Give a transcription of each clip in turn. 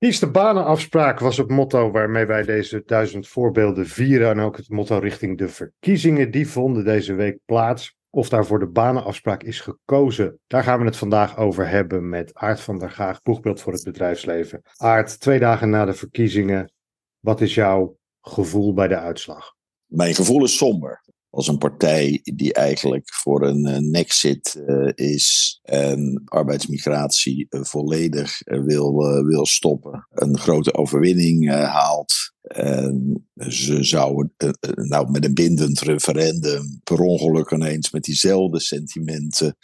De banenafspraak was het motto waarmee wij deze duizend voorbeelden vieren. En ook het motto richting de verkiezingen. Die vonden deze week plaats. Of daarvoor de banenafspraak is gekozen. Daar gaan we het vandaag over hebben met Aart van der Gaag, boegbeeld voor het bedrijfsleven. Aart, twee dagen na de verkiezingen. Wat is jouw gevoel bij de uitslag? Mijn gevoel is somber als een partij die eigenlijk voor een uh, nexit uh, is en arbeidsmigratie uh, volledig wil, wil stoppen, een grote overwinning haalt. En ze zouden nou met een bindend referendum per ongeluk ineens met diezelfde sentimenten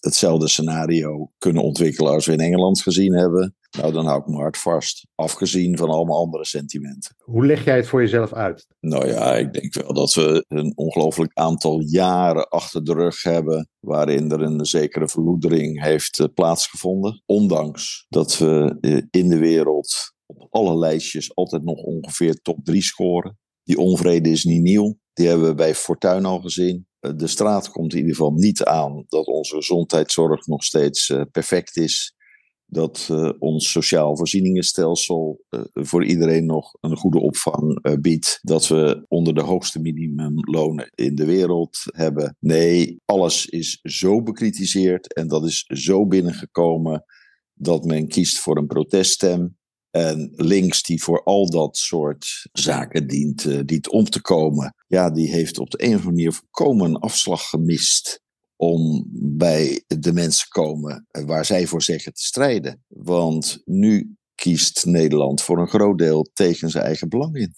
hetzelfde scenario kunnen ontwikkelen als we in Engeland gezien hebben. Nou, dan hou ik mijn hart vast. Afgezien van allemaal andere sentimenten. Hoe leg jij het voor jezelf uit? Nou ja, ik denk wel dat we een ongelooflijk aantal jaren achter de rug hebben. waarin er een zekere verloedering heeft eh, plaatsgevonden. Ondanks dat we eh, in de wereld op alle lijstjes altijd nog ongeveer top 3 scoren. Die onvrede is niet nieuw. Die hebben we bij Fortuin al gezien. Eh, de straat komt in ieder geval niet aan dat onze gezondheidszorg nog steeds perfect is dat uh, ons sociaal voorzieningenstelsel voor iedereen nog een goede opvang biedt. Dat we onder de hoogste minimumlonen in de wereld hebben. Nee, alles is zo bekritiseerd en dat is zo binnengekomen dat men kiest voor een proteststem. En links, die voor al dat soort zaken dient, dient om te komen, ja, die heeft op de een of andere manier volkomen een afslag gemist om bij de mensen komen waar zij voor zeggen te strijden. Want nu kiest Nederland voor een groot deel tegen zijn eigen belang in.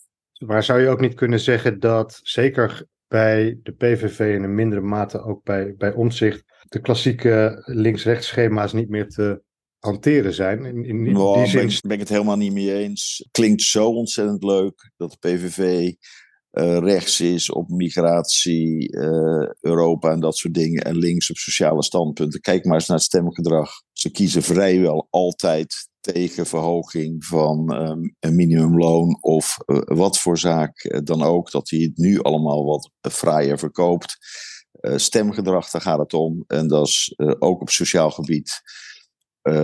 Maar zou je ook niet kunnen zeggen dat zeker bij de PVV en in mindere mate ook bij, bij Omzicht de klassieke links-rechts schema's niet meer te hanteren zijn? In, in, in die zin... ben, ben ik het helemaal niet mee eens. Klinkt zo ontzettend leuk dat de PVV uh, rechts is op migratie, uh, Europa en dat soort dingen. En links op sociale standpunten. Kijk maar eens naar het stemgedrag. Ze kiezen vrijwel altijd tegen verhoging van um, een minimumloon of uh, wat voor zaak dan ook. Dat hij het nu allemaal wat fraaier verkoopt. stemgedrag, daar gaat het om. En dat is ook op sociaal gebied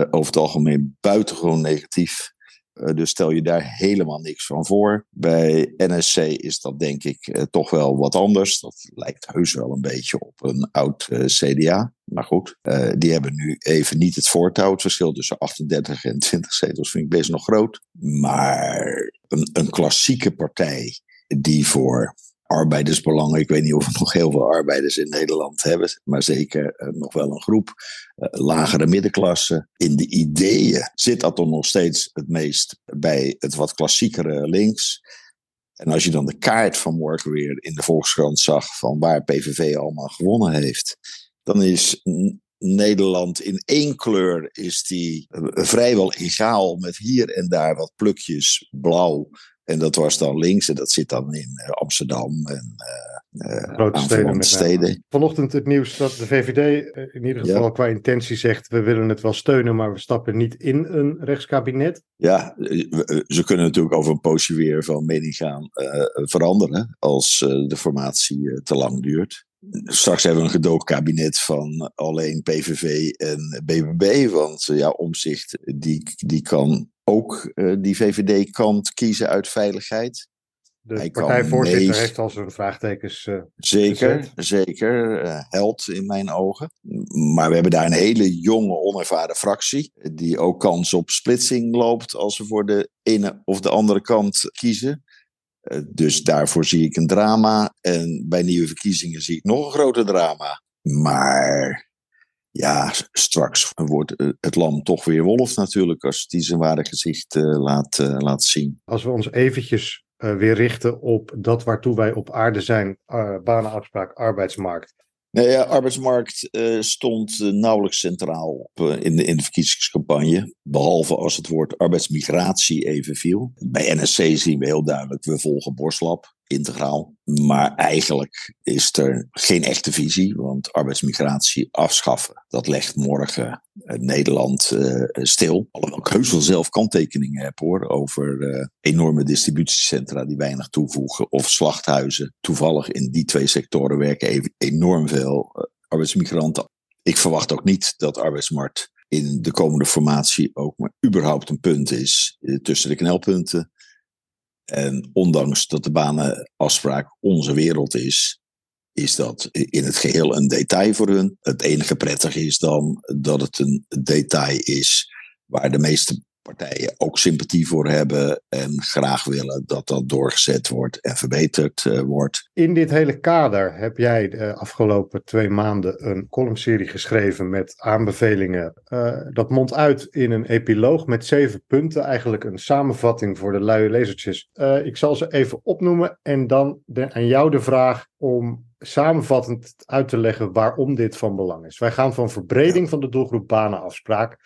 over het algemeen buitengewoon negatief. Eh, dus stel je daar helemaal niks van voor. Bij NSC is dat denk ik eh, toch wel wat anders. Dat lijkt heus wel een beetje op een oud eh, CDA. Maar goed, die hebben nu even niet het voortouw. Het verschil tussen 38 en 20 zetels vind ik best nog groot. Maar een, een klassieke partij die voor arbeidersbelangen. Ik weet niet of we nog heel veel arbeiders in Nederland hebben, maar zeker uh, nog wel een groep. Uh, lagere middenklasse. In de ideeën zit dat dan nog steeds het meest bij het wat klassiekere links. En als je dan de kaart van morgen weer in de Volkskrant zag van waar PVV allemaal gewonnen heeft, dan is Nederland in één kleur is die eh, vrijwel egaal met hier en daar wat plukjes blauw en dat was dan links en dat zit dan in uh, Amsterdam en uh, grote steden, steden. Vanochtend het nieuws dat de VVD in ieder geval ja. qua intentie zegt: we willen het wel steunen, maar we stappen niet in een rechtskabinet. Ja, ze kunnen natuurlijk over een poosje weer van mening gaan veranderen als de formatie te lang duurt. Straks hebben we een gedoogkabinet van alleen PVV en BBB, want ja, Omzicht die, die kan ook uh, die VVD-kant kiezen uit veiligheid. De Hij partijvoorzitter heeft al zijn vraagtekens. Uh, zeker, gezet. zeker. Uh, held in mijn ogen. Maar we hebben daar een hele jonge, onervaren fractie. Die ook kans op splitsing loopt als ze voor de ene of de andere kant kiezen. Dus daarvoor zie ik een drama. En bij nieuwe verkiezingen zie ik nog een groter drama. Maar ja, straks wordt eh, het lam toch weer wolf natuurlijk, als die zijn ware gezicht uh, laat, laat zien. Als we ons eventjes weer richten op dat waartoe wij op aarde zijn, banenafspraak, arbeidsmarkt. Nee, ja, arbeidsmarkt stond nauwelijks centraal op, in, de, in de verkiezingscampagne. Behalve als het woord arbeidsmigratie even viel. Bij NSC zien we heel duidelijk, we volgen Borslap integraal. Maar eigenlijk is er geen echte visie, want arbeidsmigratie afschaffen, dat legt morgen uh, Nederland uh, stil. Alhoewel ik heus wel zelf kanttekeningen heb hoor, over uh, enorme distributiecentra die weinig toevoegen, of slachthuizen. Toevallig in die twee sectoren werken even enorm veel arbeidsmigranten. Ik verwacht ook niet dat arbeidsmarkt in de komende formatie ook maar überhaupt een punt is eh, tussen de knelpunten. En ondanks dat de banenafspraak onze wereld is, is dat in het geheel een detail voor hun. Het enige prettige is dan dat het een detail is waar de meeste partijen ook sympathie voor hebben en graag willen dat dat doorgezet wordt en verbeterd uh, wordt. In dit hele kader heb jij de afgelopen twee maanden een columnserie geschreven met aanbevelingen. Uh, dat mondt uit in een epiloog met zeven punten, eigenlijk een samenvatting voor de luie lezertjes. Uh, ik zal ze even opnoemen en dan de, aan jou de vraag om samenvattend uit te leggen waarom dit van belang is. Wij gaan van verbreding van de doelgroep banenafspraak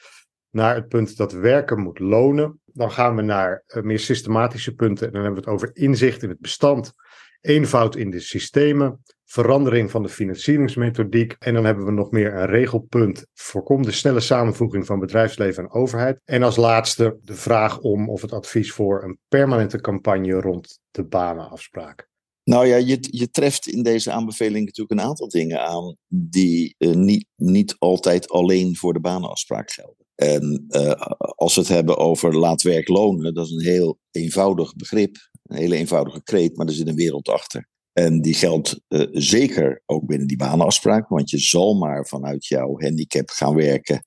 naar het punt dat werken moet lonen. Dan gaan we naar uh, meer systematische punten. En dan hebben we het over inzicht in het bestand, eenvoud in de systemen, verandering van de financieringsmethodiek. En dan hebben we nog meer een regelpunt. Voorkom de snelle samenvoeging van bedrijfsleven en overheid. En als laatste de vraag om of het advies voor een permanente campagne rond de banenafspraak. Nou ja, je, je treft in deze aanbeveling natuurlijk een aantal dingen aan die uh, niet, niet altijd alleen voor de banenafspraak gelden. En uh, als we het hebben over laat werk lonen, dat is een heel eenvoudig begrip, een hele eenvoudige kreet, maar er zit een wereld achter. En die geldt uh, zeker ook binnen die banenafspraak, want je zal maar vanuit jouw handicap gaan werken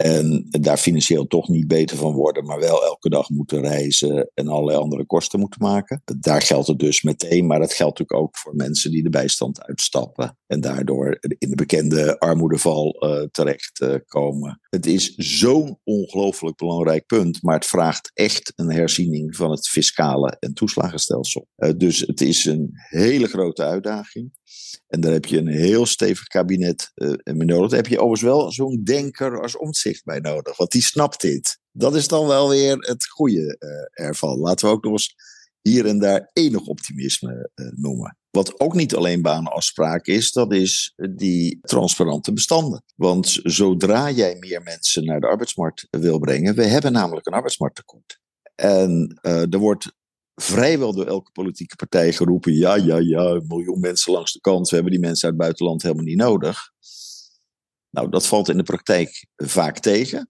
en daar financieel toch niet beter van worden, maar wel elke dag moeten reizen en allerlei andere kosten moeten maken. Daar geldt het dus meteen, maar dat geldt natuurlijk ook voor mensen die de bijstand uitstappen en daardoor in de bekende armoedeval uh, terechtkomen. Uh, het is zo'n ongelooflijk belangrijk punt, maar het vraagt echt een herziening van het fiscale en toeslagenstelsel. Uh, dus het is een hele grote uitdaging. En daar heb je een heel stevig kabinet uh, mee nodig. Daar heb je overigens wel zo'n denker als omzicht bij nodig, want die snapt dit. Dat is dan wel weer het goede uh, ervan. Laten we ook nog eens hier en daar enig optimisme uh, noemen. Wat ook niet alleen banenafspraak is, dat is die transparante bestanden. Want zodra jij meer mensen naar de arbeidsmarkt wil brengen, we hebben namelijk een arbeidsmarkttekort. En er wordt vrijwel door elke politieke partij geroepen: ja, ja, ja, een miljoen mensen langs de kant, we hebben die mensen uit het buitenland helemaal niet nodig. Nou, dat valt in de praktijk vaak tegen.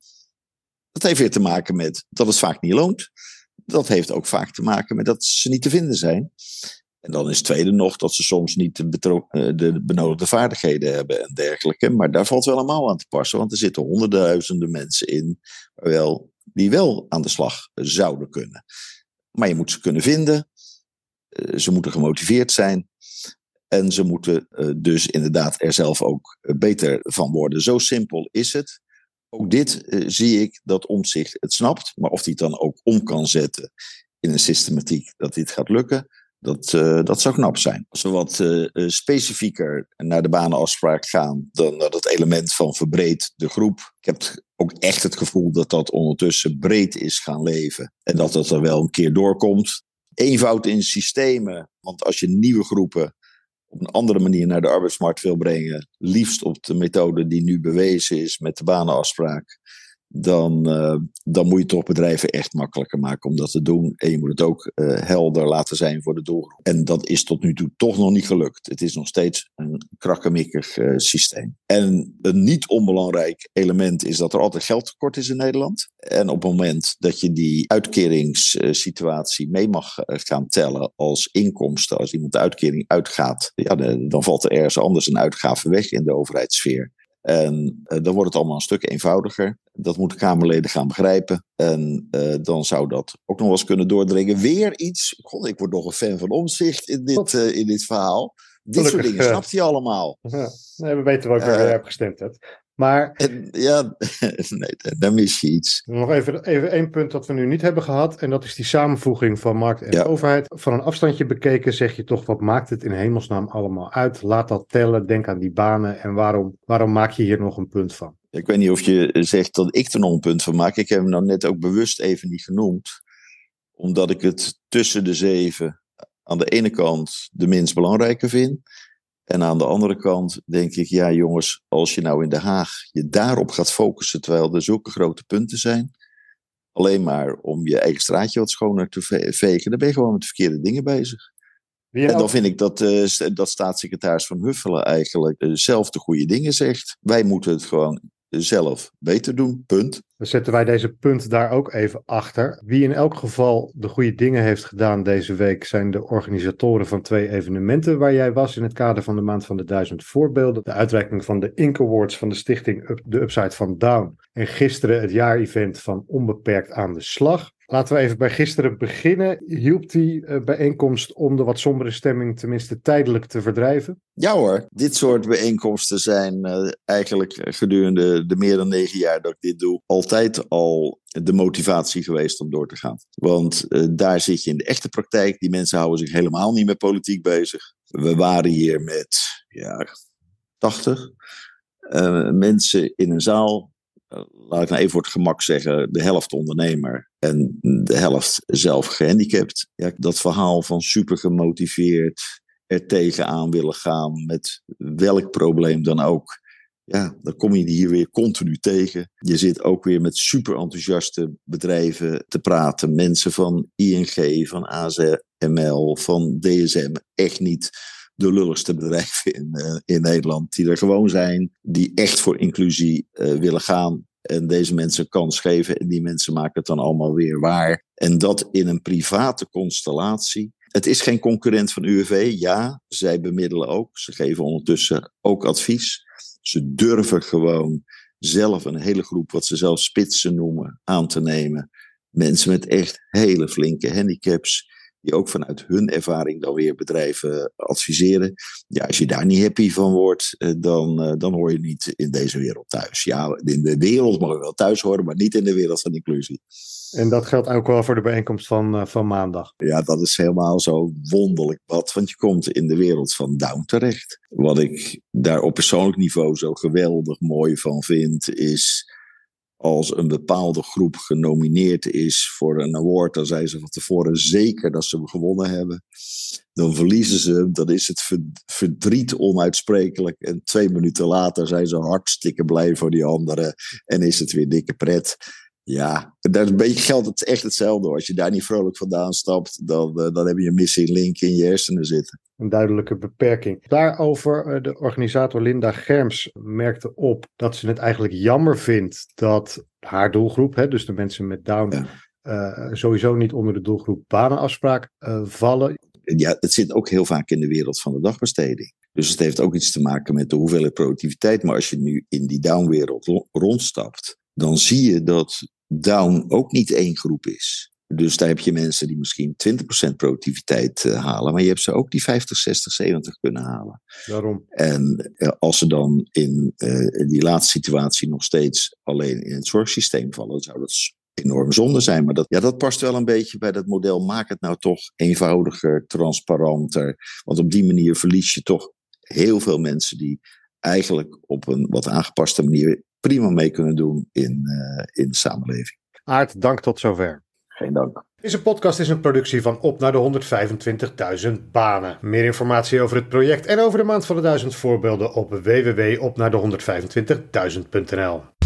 Dat heeft weer te maken met dat het vaak niet loont. Dat heeft ook vaak te maken met dat ze niet te vinden zijn. En dan is het tweede nog dat ze soms niet de, eh, de benodigde vaardigheden hebben en dergelijke. Maar daar valt wel allemaal aan te passen, want er zitten honderdduizenden mensen in wel, die wel aan de slag zouden kunnen. Maar je moet ze kunnen vinden. Uh, ze moeten gemotiveerd zijn. En ze moeten uh, dus inderdaad er zelf ook uh, beter van worden. Zo simpel is het. Ook dit zie ik dat omzicht het snapt. Maar of hij het dan ook om kan zetten in een systematiek dat dit gaat lukken, dat, dat zou knap zijn. Als we wat specifieker naar de banenafspraak gaan, dan naar dat element van verbreed de groep. Ik heb ook echt het gevoel dat dat ondertussen breed is gaan leven. En dat dat er wel een keer doorkomt. Eenvoud in systemen. Want als je nieuwe groepen op een andere manier naar de arbeidsmarkt wil brengen, liefst op de methode die nu bewezen is met de banenafspraak, dan, uh, dan moet je toch bedrijven echt makkelijker maken om dat te doen. En je moet het ook uh, helder laten zijn voor de doelgroep. En dat is tot nu toe toch nog niet gelukt. Het is nog steeds een krakkemikkig uh, systeem. En een niet onbelangrijk element is dat er altijd geldtekort is in Nederland. En op het moment dat je die uitkeringssituatie mee mag gaan tellen als inkomsten, als iemand de uitkering uitgaat, ja, dan valt er ergens anders een uitgave weg in de overheidssfeer. En uh, dan wordt het allemaal een stuk eenvoudiger. Dat moeten Kamerleden gaan begrijpen. En uh, dan zou dat ook nog eens kunnen doordringen. Weer iets. God, ik word nog een fan van omzicht in dit, uh, in dit verhaal. Dit Gelukkig, soort dingen snapt hij allemaal. Ja. Nee, we weten ook waar je hebt gestemd hebt. Maar. En, ja, nee, daar mis je iets. Nog even, even één punt dat we nu niet hebben gehad. En dat is die samenvoeging van markt en ja. overheid. Van een afstandje bekeken zeg je toch: wat maakt het in hemelsnaam allemaal uit? Laat dat tellen. Denk aan die banen. En waarom, waarom maak je hier nog een punt van? Ik weet niet of je zegt dat ik er nog een punt van maak. Ik heb hem nou net ook bewust even niet genoemd. Omdat ik het tussen de zeven aan de ene kant de minst belangrijke vind. En aan de andere kant denk ik, ja jongens, als je nou in Den Haag je daarop gaat focussen, terwijl er zulke grote punten zijn, alleen maar om je eigen straatje wat schoner te vegen, dan ben je gewoon met de verkeerde dingen bezig. En dan vind ik dat, uh, dat staatssecretaris Van Huffelen eigenlijk uh, zelf de goede dingen zegt. Wij moeten het gewoon zelf beter doen. Punt. Dan zetten wij deze punt daar ook even achter. Wie in elk geval de goede dingen heeft gedaan deze week zijn de organisatoren van twee evenementen waar jij was in het kader van de maand van de duizend voorbeelden. De uitreiking van de Ink Awards van de stichting Up, de Upside van Down. En gisteren het jaarevent van Onbeperkt aan de Slag. Laten we even bij gisteren beginnen. Hielp die uh, bijeenkomst om de wat sombere stemming tenminste tijdelijk te verdrijven? Ja hoor, dit soort bijeenkomsten zijn uh, eigenlijk gedurende de meer dan negen jaar dat ik dit doe, altijd al de motivatie geweest om door te gaan. Want daar zit je in de echte praktijk. Die mensen houden zich helemaal niet met politiek bezig. We waren hier met ja, 80 mensen in een zaal laat ik nou even voor het gemak zeggen, de helft ondernemer en de helft zelf gehandicapt. Ja, dat verhaal van super gemotiveerd, er tegenaan willen gaan met welk probleem dan ook. Ja, dan kom je hier weer continu tegen. Je zit ook weer met super enthousiaste bedrijven te praten. Mensen van ING, van AZML, van DSM. Echt niet de lulligste bedrijven in, uh, in Nederland. Die er gewoon zijn, die echt voor inclusie uh, willen gaan. En deze mensen kans geven. En die mensen maken het dan allemaal weer waar. En dat in een private constellatie. Het is geen concurrent van UWV. Ja, zij bemiddelen ook. Ze geven ondertussen ook advies. Ze durven gewoon zelf een hele groep, wat ze zelf spitsen noemen, aan te nemen. Mensen met echt hele flinke handicaps die ook vanuit hun ervaring dan weer bedrijven adviseren. Ja, als je daar niet happy van wordt, eh, dan, eh, dan hoor je niet in deze wereld thuis. Ja, in de wereld mag je wel thuis horen, maar niet in de wereld van inclusie. En dat geldt ook wel voor de bijeenkomst van, van maandag. Ja, dat is helemaal zo wonderlijk wat, want je komt in de wereld van Down terecht. Wat ik daar op persoonlijk niveau zo geweldig mooi van vind, is als een bepaalde groep genomineerd is voor een award, dan zijn ze van tevoren zeker dat ze hem gewonnen hebben. Dan verliezen ze, dan is het verdriet onuitsprekelijk. En twee minuten later zijn ze hartstikke blij voor die anderen en is het weer dikke pret. Ja, is een beetje geldt het echt hetzelfde. Als je daar niet vrolijk vandaan stapt, dan, uh, dan heb je een missing link in je hersenen zitten. Een duidelijke beperking. Daarover, uh, de organisator Linda Germs merkte op dat ze het eigenlijk jammer vindt dat haar doelgroep, hè, dus de mensen met Down, ja. uh, sowieso niet onder de doelgroep banenafspraak vallen. Ja, het zit ook heel vaak in de wereld van de dagbesteding. Dus het heeft ook iets te maken met de hoeveelheid productiviteit. Maar als je nu in die downwereld rondstapt, dan zie je dat down ook niet één groep is. Dus daar heb je mensen die misschien 20% productiviteit uh, halen, maar je hebt ze ook die 50, 60, 70 kunnen halen. Waarom? En uh, als ze dan in, uh, in, die laatste situatie nog steeds alleen in het zorgsysteem vallen, zou dat enorm zonde zijn. Maar dat, ja, dat past wel een beetje bij dat model. Maak het nou toch eenvoudiger, transparanter. Want op die manier verlies je toch heel veel mensen die eigenlijk op een wat aangepaste manier prima mee kunnen doen in, uh, in de samenleving. Aart, dank tot zover. Geen dank. Deze podcast is een productie van Op naar de 125.000 banen. Meer informatie over het project en over de maand van de 1000 voorbeelden op www.opnaarde125.000.nl.